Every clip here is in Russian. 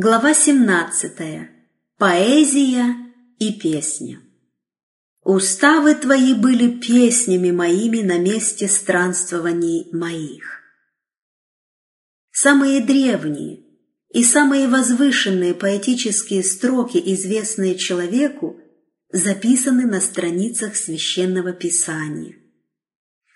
Глава 17. Поэзия и песня. Уставы твои были песнями моими на месте странствований моих. Самые древние и самые возвышенные поэтические строки, известные человеку, записаны на страницах священного писания.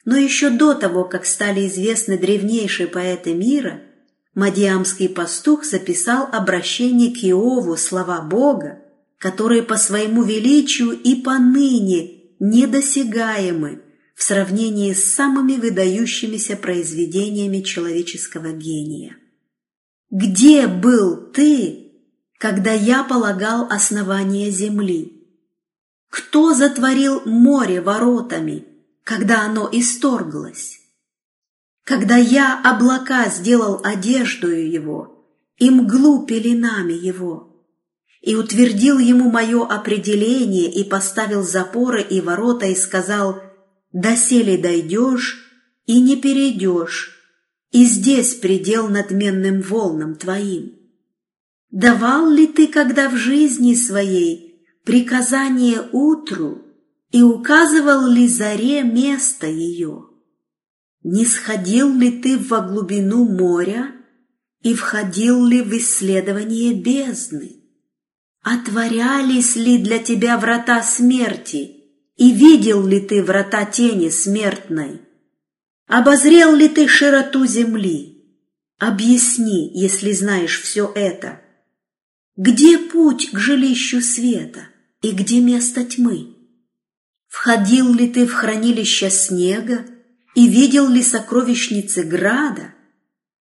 Но еще до того, как стали известны древнейшие поэты мира – Мадиамский пастух записал обращение к Иову слова Бога, которые по своему величию и поныне недосягаемы в сравнении с самыми выдающимися произведениями человеческого гения. «Где был ты, когда я полагал основание земли? Кто затворил море воротами, когда оно исторглось?» Когда я облака сделал одеждою его и мглу пеленами его, и утвердил ему мое определение и поставил запоры и ворота и сказал, «Доселе дойдешь и не перейдешь, и здесь предел надменным волнам твоим». Давал ли ты, когда в жизни своей, приказание утру и указывал ли заре место ее? Не сходил ли ты во глубину моря и входил ли в исследование бездны? Отворялись ли для тебя врата смерти, и видел ли ты врата тени смертной? Обозрел ли ты широту земли? Объясни, если знаешь все это. Где путь к жилищу света и где место тьмы? Входил ли ты в хранилище снега и видел ли сокровищницы града?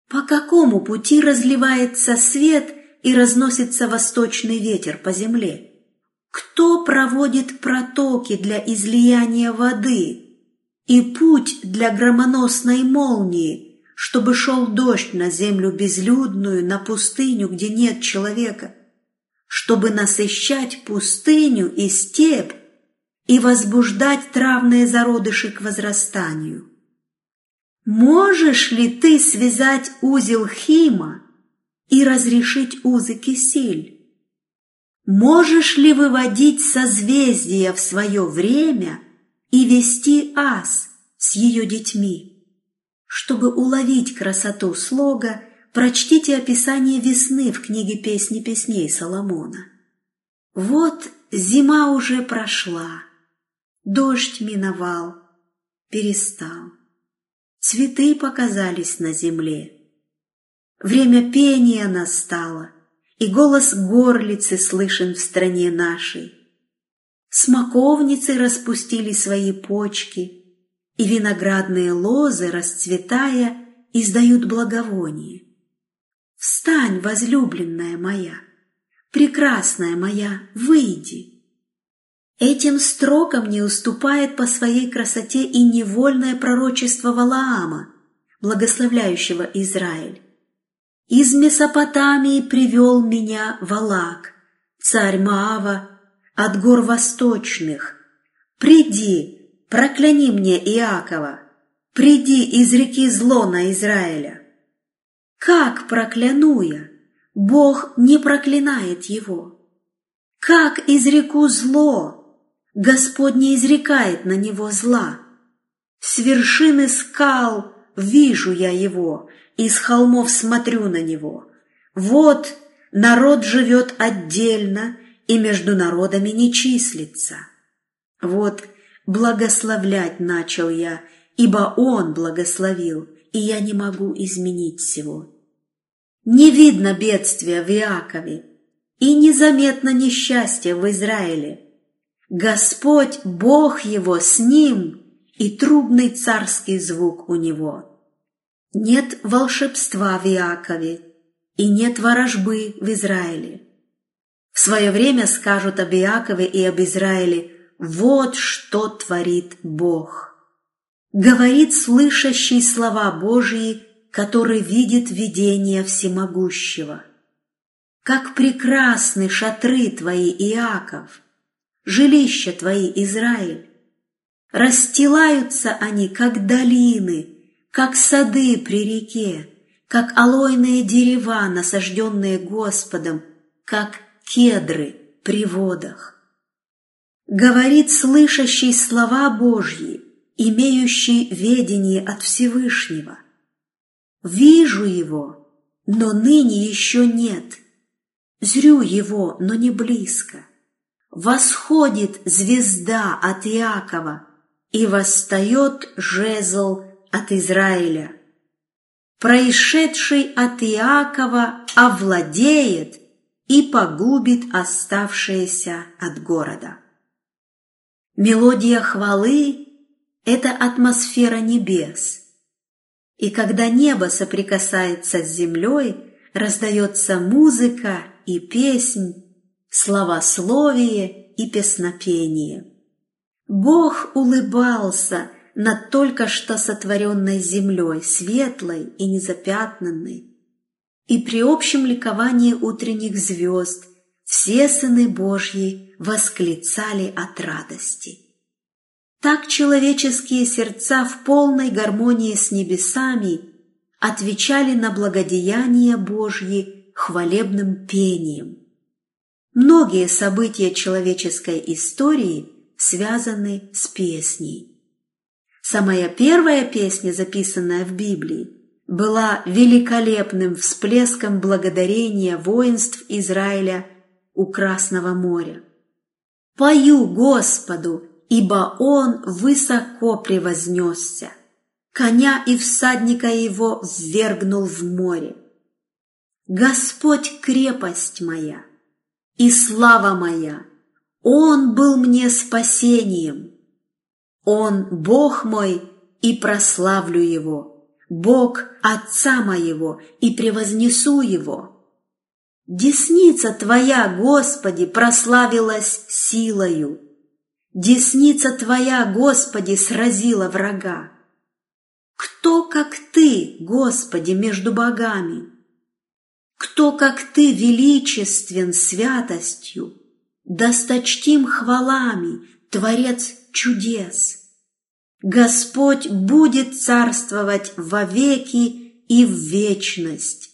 По какому пути разливается свет и разносится восточный ветер по земле? Кто проводит протоки для излияния воды и путь для громоносной молнии, чтобы шел дождь на землю безлюдную, на пустыню, где нет человека, чтобы насыщать пустыню и степь и возбуждать травные зародыши к возрастанию. Можешь ли ты связать узел Хима и разрешить узы Кисель? Можешь ли выводить созвездия в свое время и вести ас с ее детьми? Чтобы уловить красоту слога, прочтите описание весны в книге «Песни песней» Соломона. Вот зима уже прошла, Дождь миновал, перестал. Цветы показались на земле. Время пения настало, и голос горлицы слышен в стране нашей. Смоковницы распустили свои почки, и виноградные лозы, расцветая, издают благовоние. Встань, возлюбленная моя, прекрасная моя, выйди. Этим строкам не уступает по своей красоте и невольное пророчество Валаама, благословляющего Израиль. «Из Месопотамии привел меня Валак, царь Маава, от гор восточных. Приди, прокляни мне Иакова, приди из реки зло на Израиля». Как прокляну я? Бог не проклинает его. Как изреку зло? Господь не изрекает на него зла. С вершины скал вижу я его, и с холмов смотрю на него. Вот народ живет отдельно и между народами не числится. Вот благословлять начал я, ибо Он благословил, и я не могу изменить всего. Не видно бедствия в Иакове, и незаметно несчастье в Израиле – Господь, Бог его, с ним, и трубный царский звук у него. Нет волшебства в Иакове, и нет ворожбы в Израиле. В свое время скажут об Иакове и об Израиле «Вот что творит Бог». Говорит слышащий слова Божьи, который видит видение всемогущего. Как прекрасны шатры твои, Иаков! Жилища твои, Израиль. Расстилаются они, как долины, как сады при реке, как алойные дерева, насажденные Господом, как кедры при водах. Говорит слышащий слова Божьи, имеющий ведение от Всевышнего. Вижу его, но ныне еще нет. Зрю его, но не близко. Восходит звезда от Иакова, и восстает жезл от Израиля. Происшедший от Иакова овладеет и погубит оставшееся от города. Мелодия хвалы – это атмосфера небес. И когда небо соприкасается с землей, раздается музыка и песнь, словословие и песнопение. Бог улыбался над только что сотворенной землей, светлой и незапятнанной. И при общем ликовании утренних звезд все сыны Божьи восклицали от радости. Так человеческие сердца в полной гармонии с небесами отвечали на благодеяния Божьи хвалебным пением. Многие события человеческой истории связаны с песней. Самая первая песня, записанная в Библии, была великолепным всплеском благодарения воинств Израиля у Красного моря. «Пою Господу, ибо Он высоко превознесся, коня и всадника его ввергнул в море. Господь крепость моя и слава моя, Он был мне спасением. Он Бог мой, и прославлю Его, Бог Отца моего, и превознесу Его. Десница Твоя, Господи, прославилась силою. Десница Твоя, Господи, сразила врага. Кто, как Ты, Господи, между богами? Кто, как Ты, величествен святостью, досточтим хвалами, Творец чудес? Господь будет царствовать вовеки и в вечность.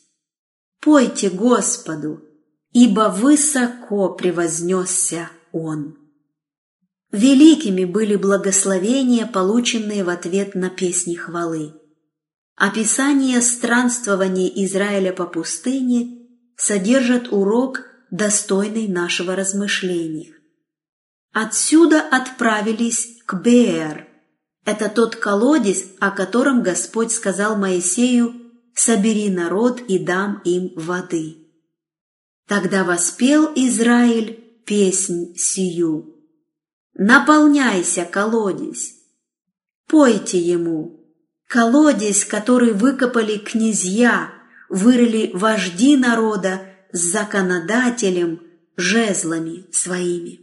Пойте Господу, ибо высоко превознесся Он. Великими были благословения, полученные в ответ на песни хвалы. Описание странствования Израиля по пустыне содержит урок, достойный нашего размышления. Отсюда отправились к Беэр. Это тот колодец, о котором Господь сказал Моисею собери народ и дам им воды. Тогда воспел Израиль песнь сию. Наполняйся, колодец, пойте ему. Колодец, который выкопали князья, вырыли вожди народа с законодателем, жезлами своими.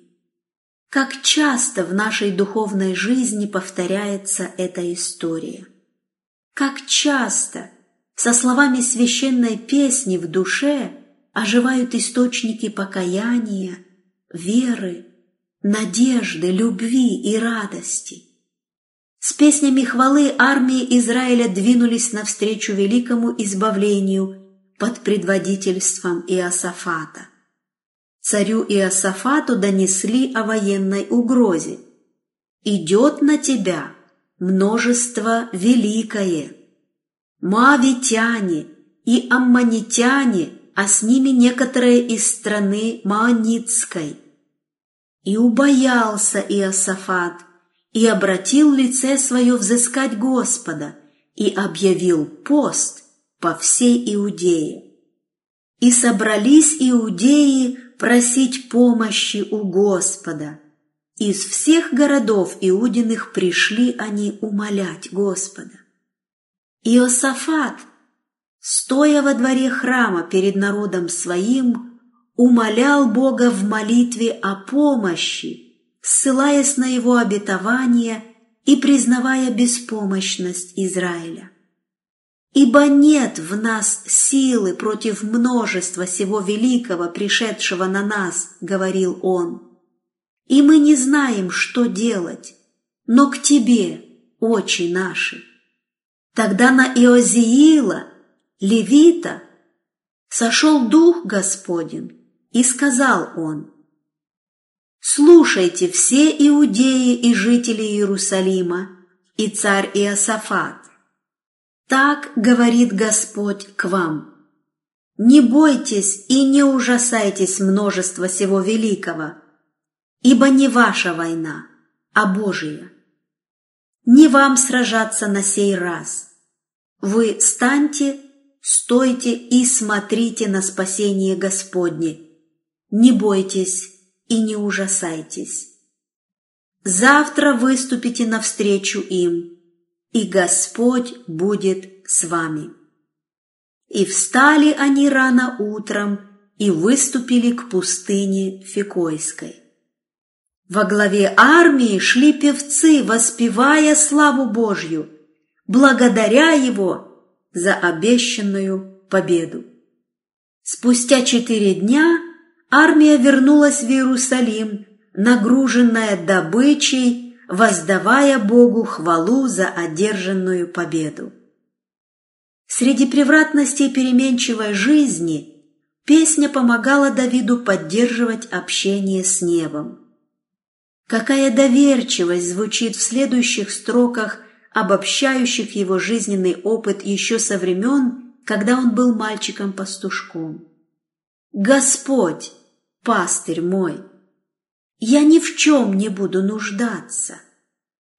Как часто в нашей духовной жизни повторяется эта история. Как часто – со словами священной песни в душе оживают источники покаяния, веры, надежды, любви и радости. С песнями хвалы армии Израиля двинулись навстречу великому избавлению под предводительством Иосафата. Царю Иосафату донесли о военной угрозе. «Идет на тебя множество великое» Моавитяне и аммонитяне, а с ними некоторые из страны Маонитской. И убоялся Иосафат, и обратил лице свое взыскать Господа, и объявил пост по всей Иудее. И собрались иудеи просить помощи у Господа. Из всех городов Иудиных пришли они умолять Господа. Иосафат, стоя во дворе храма перед народом своим, умолял Бога в молитве о помощи, ссылаясь на его обетование и признавая беспомощность Израиля. «Ибо нет в нас силы против множества всего великого, пришедшего на нас», — говорил он. «И мы не знаем, что делать, но к Тебе, очи наши». Тогда на Иозиила левита, сошел Дух Господень, и сказал он, «Слушайте все иудеи и жители Иерусалима, и царь Иосафат. Так говорит Господь к вам. Не бойтесь и не ужасайтесь множества всего великого, ибо не ваша война, а Божия. Не вам сражаться на сей раз. Вы станьте, стойте и смотрите на спасение Господне. Не бойтесь и не ужасайтесь. Завтра выступите навстречу им, и Господь будет с вами. И встали они рано утром и выступили к пустыне Фикойской. Во главе армии шли певцы, воспевая славу Божью, благодаря Его за обещанную победу. Спустя четыре дня армия вернулась в Иерусалим, нагруженная добычей, воздавая Богу хвалу за одержанную победу. Среди превратностей переменчивой жизни песня помогала Давиду поддерживать общение с небом. Какая доверчивость звучит в следующих строках, обобщающих его жизненный опыт еще со времен, когда он был мальчиком-пастушком. «Господь, пастырь мой, я ни в чем не буду нуждаться.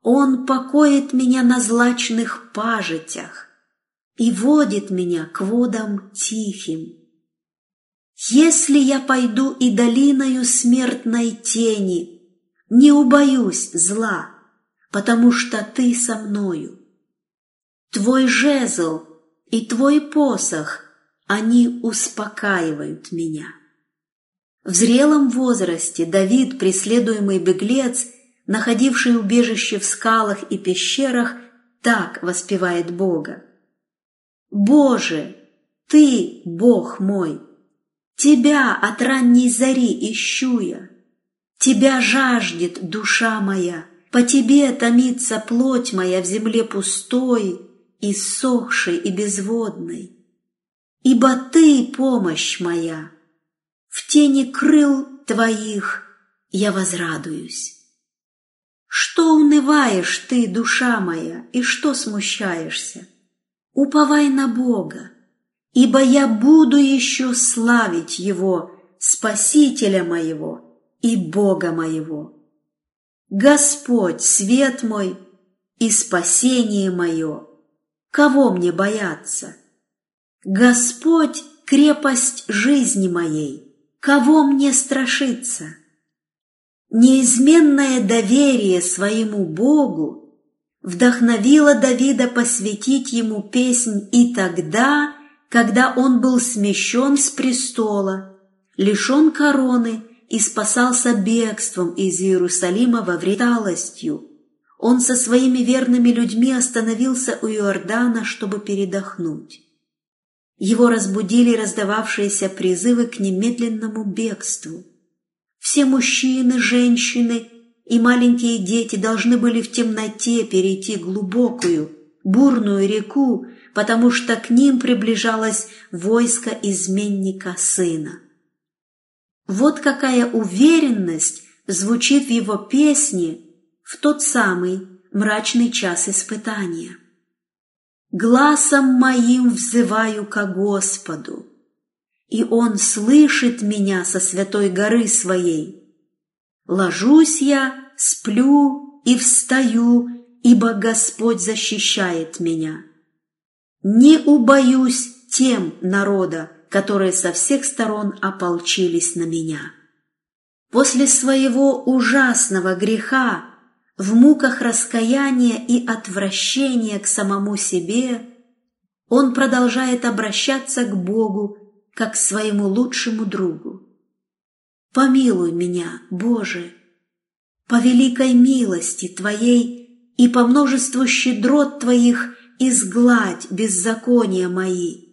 Он покоит меня на злачных пажитях и водит меня к водам тихим. Если я пойду и долиною смертной тени, не убоюсь зла, потому что ты со мною. Твой жезл и твой посох, они успокаивают меня. В зрелом возрасте Давид, преследуемый беглец, находивший убежище в скалах и пещерах, так воспевает Бога. «Боже, Ты, Бог мой, Тебя от ранней зари ищу я, Тебя жаждет душа моя, по Тебе томится плоть моя в земле пустой, иссохшей и безводной. Ибо Ты помощь моя, в тени крыл Твоих я возрадуюсь. Что унываешь ты, душа моя, и что смущаешься? Уповай на Бога, ибо я буду еще славить Его, Спасителя моего, и Бога моего. Господь, свет мой и спасение мое, кого мне бояться? Господь, крепость жизни моей, кого мне страшиться? Неизменное доверие своему Богу вдохновило Давида посвятить ему песнь и тогда, когда он был смещен с престола, лишен короны и спасался бегством из Иерусалима во вреталостью. Он со своими верными людьми остановился у Иордана, чтобы передохнуть. Его разбудили раздававшиеся призывы к немедленному бегству. Все мужчины, женщины и маленькие дети должны были в темноте перейти глубокую, бурную реку, потому что к ним приближалось войско изменника сына. Вот какая уверенность звучит в его песне в тот самый мрачный час испытания. «Гласом моим взываю ко Господу, и Он слышит меня со святой горы своей. Ложусь я, сплю и встаю, ибо Господь защищает меня. Не убоюсь тем народа, которые со всех сторон ополчились на меня. После своего ужасного греха, в муках раскаяния и отвращения к самому себе, он продолжает обращаться к Богу, как к своему лучшему другу. «Помилуй меня, Боже, по великой милости Твоей и по множеству щедрот Твоих изгладь беззакония мои»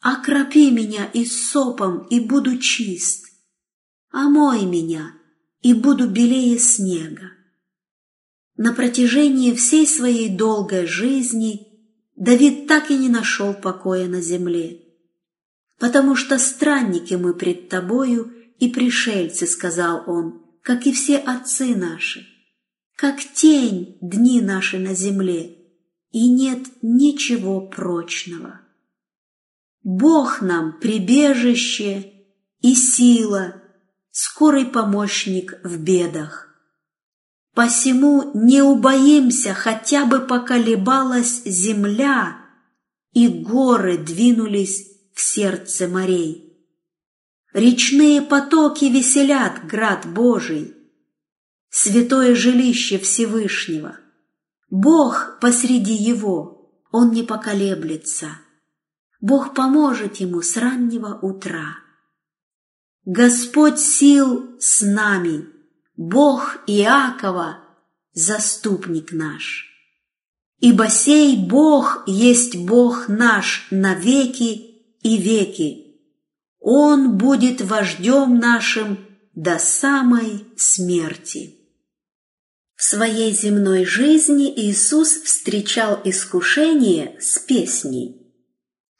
Окропи меня и сопом, и буду чист. Омой меня, и буду белее снега. На протяжении всей своей долгой жизни Давид так и не нашел покоя на земле. «Потому что странники мы пред тобою и пришельцы», — сказал он, — «как и все отцы наши, как тень дни наши на земле, и нет ничего прочного. Бог нам прибежище и сила, скорый помощник в бедах. Посему не убоимся, хотя бы поколебалась земля, и горы двинулись в сердце морей. Речные потоки веселят град Божий, святое жилище Всевышнего. Бог посреди его, он не поколеблется. Бог поможет ему с раннего утра. Господь сил с нами, Бог Иакова, заступник наш. Ибо сей Бог есть Бог наш на веки и веки. Он будет вождем нашим до самой смерти. В своей земной жизни Иисус встречал искушение с песней.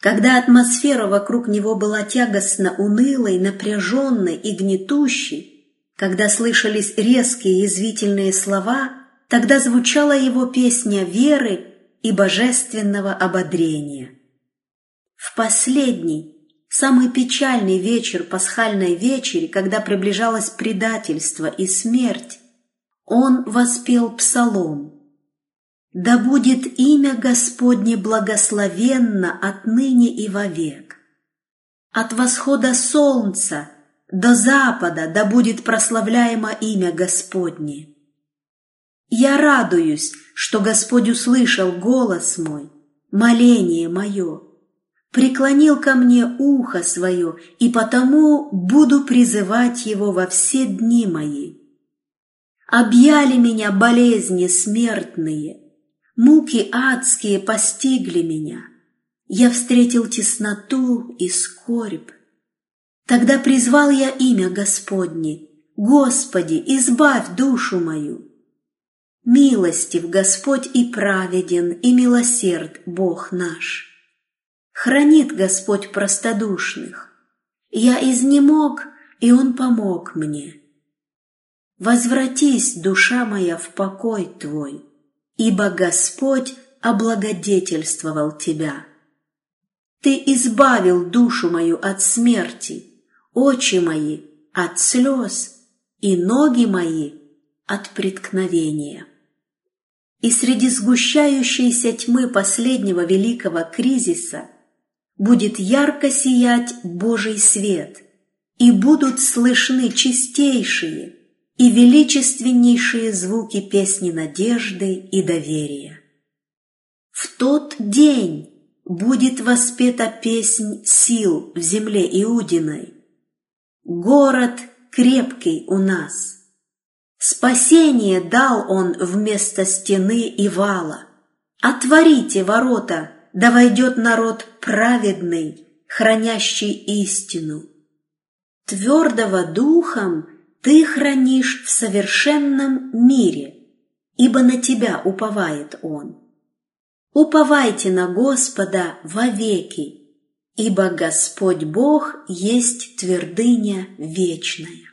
Когда атмосфера вокруг него была тягостно унылой, напряженной и гнетущей, когда слышались резкие язвительные слова, тогда звучала его песня веры и божественного ободрения. В последний, самый печальный вечер пасхальной вечери, когда приближалось предательство и смерть, он воспел псалом «Да будет имя Господне благословенно отныне и вовек. От восхода солнца до запада да будет прославляемо имя Господне. Я радуюсь, что Господь услышал голос мой, моление мое, преклонил ко мне ухо свое, и потому буду призывать его во все дни мои. Объяли меня болезни смертные, муки адские постигли меня. Я встретил тесноту и скорбь. Тогда призвал я имя Господне, Господи, избавь душу мою. Милостив Господь и праведен, и милосерд Бог наш. Хранит Господь простодушных. Я изнемог, и Он помог мне. Возвратись, душа моя, в покой твой, ибо Господь облагодетельствовал тебя. Ты избавил душу мою от смерти, очи мои от слез и ноги мои от преткновения. И среди сгущающейся тьмы последнего великого кризиса будет ярко сиять Божий свет, и будут слышны чистейшие, и величественнейшие звуки песни надежды и доверия. В тот день будет воспета песнь сил в земле Иудиной. Город крепкий у нас. Спасение дал он вместо стены и вала. Отворите ворота, да войдет народ праведный, хранящий истину. Твердого духом – ты хранишь в совершенном мире, ибо на тебя уповает Он. Уповайте на Господа вовеки, ибо Господь Бог есть твердыня вечная.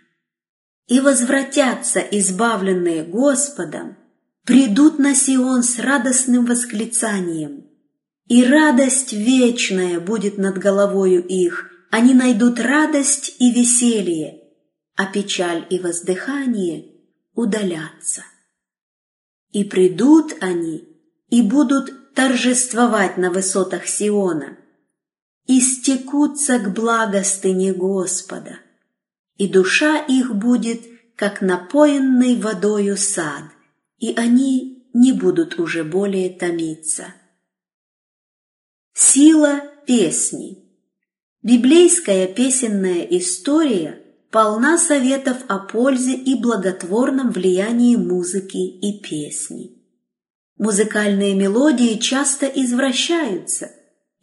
И возвратятся избавленные Господом, придут на Сион с радостным восклицанием, и радость вечная будет над головою их, они найдут радость и веселье, а печаль и воздыхание удалятся. И придут они, и будут торжествовать на высотах Сиона, и стекутся к благостыне Господа, и душа их будет, как напоенный водою сад, и они не будут уже более томиться. Сила песни Библейская песенная история – полна советов о пользе и благотворном влиянии музыки и песни. Музыкальные мелодии часто извращаются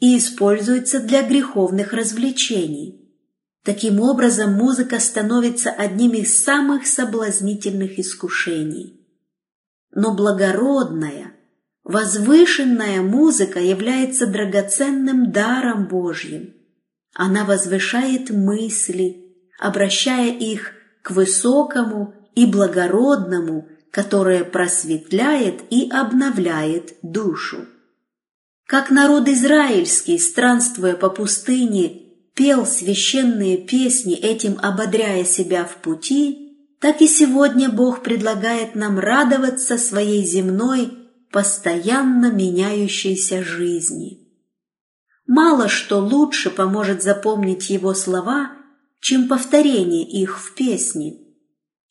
и используются для греховных развлечений. Таким образом, музыка становится одним из самых соблазнительных искушений. Но благородная, Возвышенная музыка является драгоценным даром Божьим. Она возвышает мысли, обращая их к высокому и благородному, которое просветляет и обновляет душу. Как народ израильский, странствуя по пустыне, пел священные песни, этим ободряя себя в пути, так и сегодня Бог предлагает нам радоваться своей земной, постоянно меняющейся жизни. Мало что лучше поможет запомнить его слова, чем повторение их в песне.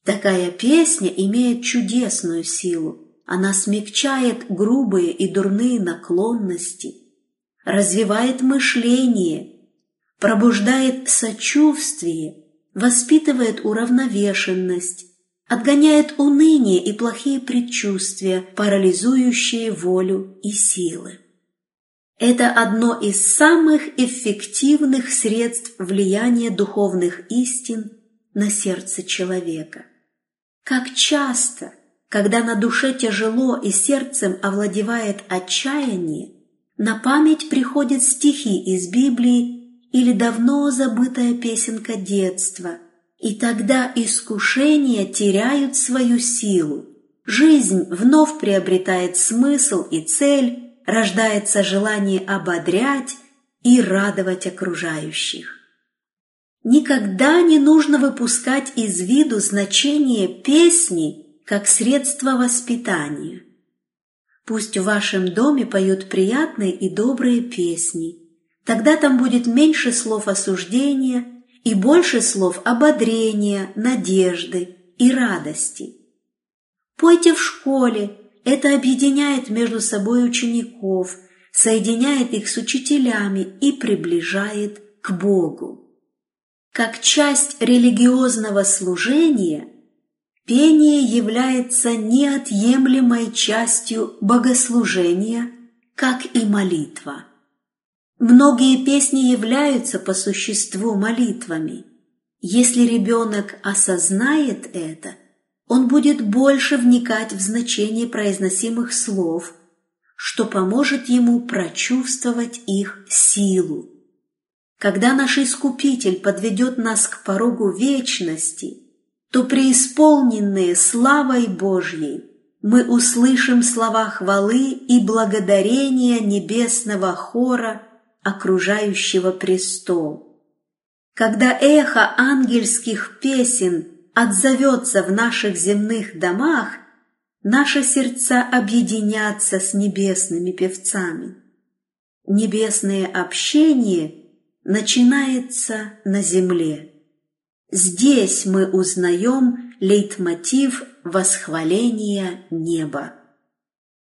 Такая песня имеет чудесную силу. Она смягчает грубые и дурные наклонности, развивает мышление, пробуждает сочувствие, воспитывает уравновешенность, отгоняет уныние и плохие предчувствия, парализующие волю и силы. Это одно из самых эффективных средств влияния духовных истин на сердце человека. Как часто, когда на душе тяжело и сердцем овладевает отчаяние, на память приходят стихи из Библии или давно забытая песенка детства – и тогда искушения теряют свою силу. Жизнь вновь приобретает смысл и цель, рождается желание ободрять и радовать окружающих. Никогда не нужно выпускать из виду значение песни как средство воспитания. Пусть в вашем доме поют приятные и добрые песни. Тогда там будет меньше слов осуждения и больше слов ободрения, надежды и радости. Пойте в школе, это объединяет между собой учеников, соединяет их с учителями и приближает к Богу. Как часть религиозного служения, пение является неотъемлемой частью богослужения, как и молитва. Многие песни являются по существу молитвами. Если ребенок осознает это, он будет больше вникать в значение произносимых слов, что поможет ему прочувствовать их силу. Когда наш Искупитель подведет нас к порогу вечности, то преисполненные славой Божьей мы услышим слова хвалы и благодарения небесного хора окружающего престол. Когда эхо ангельских песен отзовется в наших земных домах, наши сердца объединятся с небесными певцами. Небесное общение начинается на земле. Здесь мы узнаем лейтмотив восхваления неба.